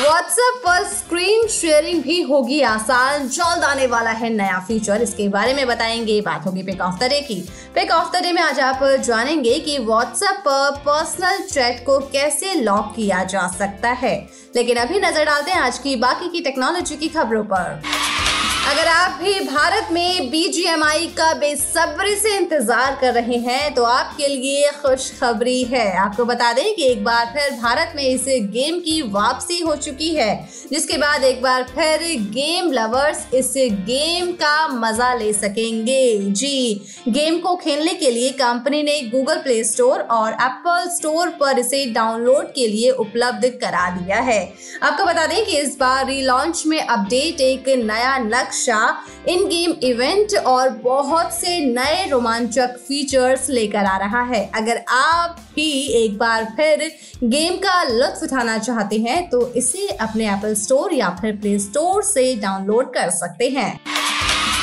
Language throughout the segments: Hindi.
व्हाट्सएप पर स्क्रीन शेयरिंग भी होगी आसान। जल्द आने वाला है नया फीचर इसके बारे में बताएँगे। बात होगी पिक ऑफ़ द डे की। पिक ऑफ़ द डे में आज आप जानेंगे कि व्हाट्सएप पर पर्सनल चैट को कैसे लॉक किया जा सकता है। लेकिन अभी नज़र डालते हैं आज की बाकी की टेक्नोलॉजी की खबरों पर। अगर आप भी भारत में बीजीएमआई का बेसब्री से इंतज़ार कर रहे हैं तो आपके लिए खुशखबरी है। आपको बता दें कि एक बार फिर भारत में इस गेम की वापसी हो चुकी है, जिसके बाद एक बार फिर गेम लवर्स इस गेम का मज़ा ले सकेंगे। जी, गेम को खेलने के लिए कंपनी ने गूगल प्ले स्टोर और एप्पल स्टोर पर इसे डाउनलोड के लिए उपलब्ध करा दिया है। आपको बता दें कि इस बार रीलॉन्च में अपडेट एक नया नक्श नक्शा इन गेम इवेंट और बहुत से नए रोमांचक फीचर्स लेकर आ रहा है। अगर आप भी एक बार फिर गेम का लुत्फ उठाना चाहते हैं तो इसे अपने एप्पल स्टोर या फिर प्ले स्टोर से डाउनलोड कर सकते हैं।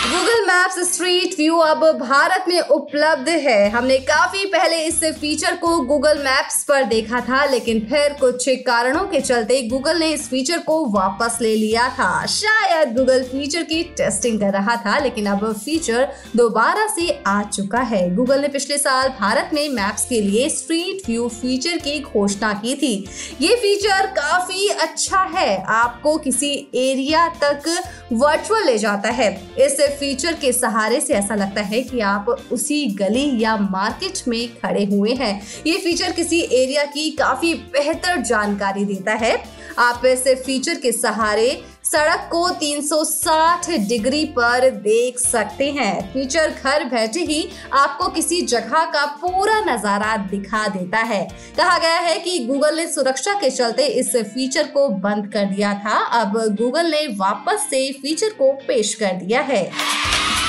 गूगल मैप्स स्ट्रीट व्यू अब भारत में उपलब्ध है। हमने काफ़ी पहले इस फीचर को गूगल मैप्स पर देखा था, लेकिन फिर कुछ कारणों के चलते गूगल ने इस फीचर को वापस ले लिया था। शायद गूगल फीचर की टेस्टिंग कर रहा था, लेकिन अब फीचर दोबारा से आ चुका है। गूगल ने पिछले साल भारत में मैप्स के लिए स्ट्रीट व्यू फीचर की घोषणा की थी। ये फीचर काफ़ी अच्छा है। आपको किसी एरिया तक वर्चुअल ले जाता है। इस फीचर के सहारे से ऐसा लगता है कि आप उसी गली या मार्केट में खड़े हुए हैं। ये फीचर किसी एरिया की काफ़ी बेहतर जानकारी देता है। आप ऐसे फीचर के सहारे सड़क को 360 डिग्री पर देख सकते हैं। फीचर घर बैठे ही आपको किसी जगह का पूरा नज़ारा दिखा देता है। कहा गया है कि गूगल ने सुरक्षा के चलते इस फीचर को बंद कर दिया था। अब गूगल ने वापस से फीचर को पेश कर दिया है।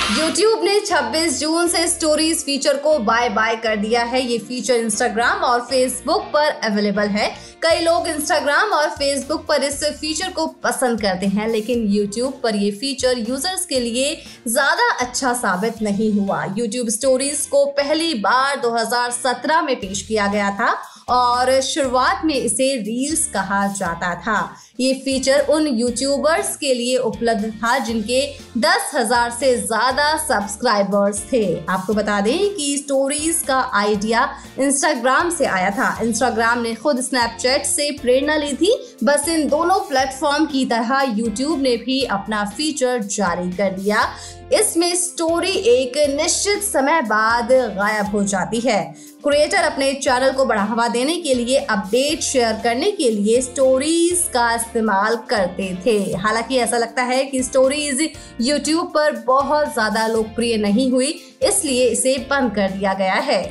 YouTube ने 26 जून से स्टोरीज फीचर को बाय बाय कर दिया है। ये फीचर इंस्टाग्राम और फेसबुक पर अवेलेबल है। कई लोग इंस्टाग्राम और फेसबुक पर इस फीचर को पसंद करते हैं, लेकिन YouTube पर ये फीचर यूज़र्स के लिए ज़्यादा अच्छा साबित नहीं हुआ। YouTube स्टोरीज को पहली बार 2017 में पेश किया गया था और शुरुआत में इसे रील्स कहा जाता था। ये फीचर उन यूट्यूबर्स के लिए उपलब्ध था जिनके दस हज़ार से ज़्यादा सब्सक्राइबर्स थे। आपको बता दें कि स्टोरीज का आइडिया इंस्टाग्राम से आया था। इंस्टाग्राम ने खुद स्नैपचैट से प्रेरणा ली थी बस इन दोनों प्लेटफॉर्म की तरह यूट्यूब ने भी अपना फीचर जारी कर दिया। इसमें स्टोरी एक निश्चित समय बाद गायब हो जाती है। क्रिएटर अपने चैनल को बढ़ावा देने के लिए अपडेट शेयर करने के लिए स्टोरीज का इस्तेमाल करते थे। हालाँकि ऐसा लगता है कि स्टोरीज यूट्यूब पर बहुत ज़्यादा लोकप्रिय नहीं हुई, इसलिए इसे बंद कर दिया गया है।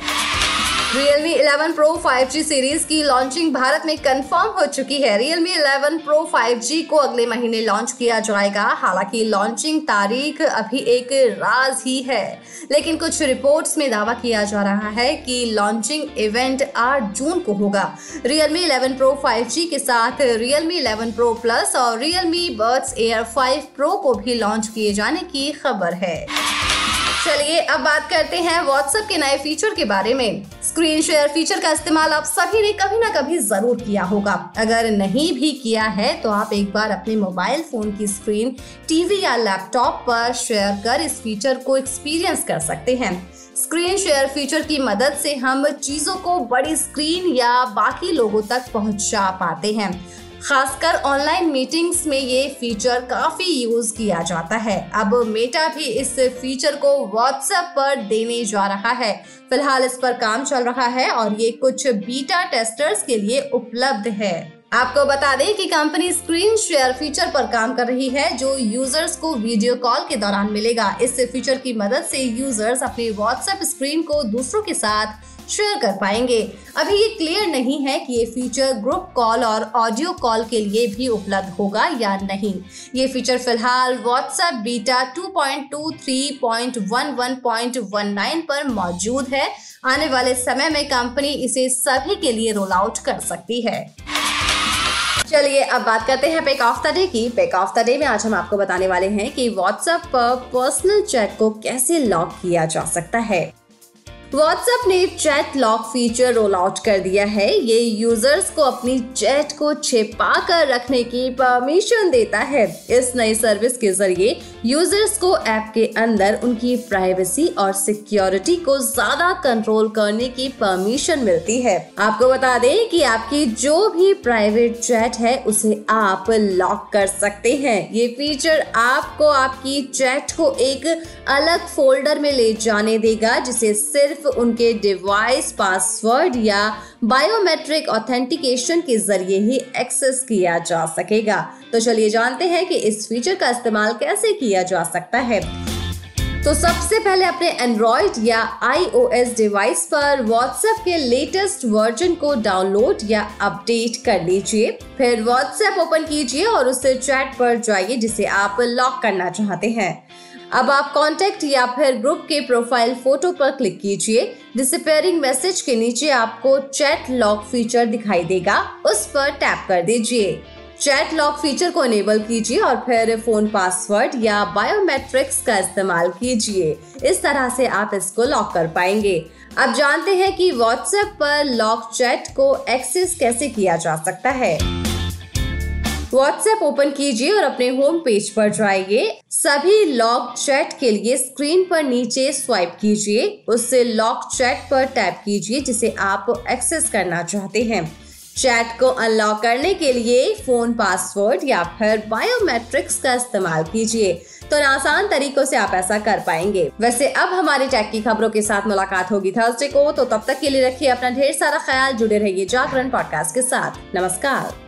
Realme 11 Pro 5G सीरीज़ की लॉन्चिंग भारत में कंफर्म हो चुकी है। Realme 11 Pro 5G को अगले महीने लॉन्च किया जाएगा। हालाँकि लॉन्चिंग तारीख अभी एक राज ही है। लेकिन कुछ रिपोर्ट्स में दावा किया जा रहा है कि लॉन्चिंग इवेंट 8 जून को होगा। Realme 11 Pro 5G के साथ Realme 11 Pro Plus और Realme Buds Air 5 Pro को भी लॉन्च किए जाने की खबर है। चलिए अब बात करते हैं व्हाट्सएप के नए फीचर के बारे में। स्क्रीन शेयर फीचर का इस्तेमाल आप सभी ने कभी ना कभी ज़रूर किया होगा। अगर नहीं भी किया है तो आप एक बार अपने मोबाइल फ़ोन की स्क्रीन टीवी या लैपटॉप पर शेयर कर इस फीचर को एक्सपीरियंस कर सकते हैं। स्क्रीन शेयर फीचर की मदद से हम चीज़ों को बड़ी स्क्रीन या बाकी लोगों तक पहुँचा पाते हैं। खासकर ऑनलाइन मीटिंग्स में ये फीचर काफ़ी यूज़ किया जाता है। अब मेटा भी इस फीचर को व्हाट्सएप पर देने जा रहा है। फ़िलहाल इस पर काम चल रहा है और ये कुछ बीटा टेस्टर्स के लिए उपलब्ध है। आपको बता दें कि कंपनी स्क्रीन शेयर फीचर पर काम कर रही है, जो यूज़र्स को वीडियो कॉल के दौरान मिलेगा। इस फीचर की मदद से यूज़र्स अपने व्हाट्सएप स्क्रीन को दूसरों के साथ शेयर कर पाएँगे। अभी ये क्लियर नहीं है कि ये फीचर ग्रुप कॉल और ऑडियो कॉल के लिए भी उपलब्ध होगा या नहीं। ये फीचर फ़िलहाल व्हाट्सएप बीटा 2.23.11.19 पर मौजूद है। आने वाले समय में कंपनी इसे सभी के लिए रोल आउट कर सकती है। चलिए, अब बात करते हैं पेक ऑफ़ द डे की। पेक ऑफ़ द डे में आज हम आपको बताने वाले हैं कि व्हाट्सएप पर पर्सनल चैट को कैसे लॉक किया जा सकता है। व्हाट्सएप ने chat lock feature roll out कर दिया है। ये यूज़र्स को अपनी चैट को छिपा कर रखने की परमिशन देता है। इस नई सर्विस के ज़रिए यूज़र्स को ऐप के अंदर उनकी प्राइवेसी और सिक्योरिटी को ज़्यादा कंट्रोल करने की परमिशन मिलती है। आपको बता दें कि आपकी जो भी प्राइवेट चैट है, उसे आप लॉक कर सकते हैं। ये फीचर आपको आपकी चैट को एक अलग फोल्डर में ले जाने देगा, जिसे सिर्फ़ उनके डिवाइस पासवर्ड या बायोमेट्रिक ऑथेंटिकेशन के ज़रिए ही एक्सेस किया जा सकेगा। तो चलिए जानते हैं कि इस फीचर का इस्तेमाल कैसे किया जा सकता है। तो सबसे पहले अपने एंड्रॉइड या आईओएस डिवाइस पर व्हाट्सएप के लेटेस्ट वर्जन को डाउनलोड या अपडेट कर लीजिए। फिर व्हाट्सएप ओपन कीजिए और उससे चैट पर जाइए, जिसे आप लॉक करना चाहते हैं। अब आप कॉन्टेक्ट या फिर ग्रुप के प्रोफ़ाइल फ़ोटो पर क्लिक कीजिए डिसअपेयरिंग मैसेज के नीचे आपको चैट लॉक फीचर दिखाई देगा, उस पर टैप कर दीजिए। चैट लॉक फीचर को इनेबल कीजिए और फिर फ़ोन पासवर्ड या बायोमेट्रिक्स का इस्तेमाल कीजिए। इस तरह से आप इसको लॉक कर पाएँगे। अब जानते हैं कि व्हाट्सएप पर लॉक चैट को एक्सेस कैसे किया जा सकता है। व्हाट्सएप ओपन कीजिए और अपने होम पेज पर जाइए। सभी लॉक चैट के लिए स्क्रीन पर नीचे स्वाइप कीजिए। उससे लॉक चैट पर टैप कीजिए, जिसे आप एक्सेस करना चाहते हैं। चैट को अनलॉक करने के लिए फ़ोन पासवर्ड या फिर बायोमेट्रिक्स का इस्तेमाल कीजिए। तो आसान तरीकों से आप ऐसा कर पाएँगे। वैसे अब हमारी टैग की खबरों के साथ मुलाकात होगी थर्सडे को। तो तब तक के लिए रखिए अपना ढेर सारा ख्याल। जुड़े रहिए जागरण पॉडकास्ट के साथ। नमस्कार।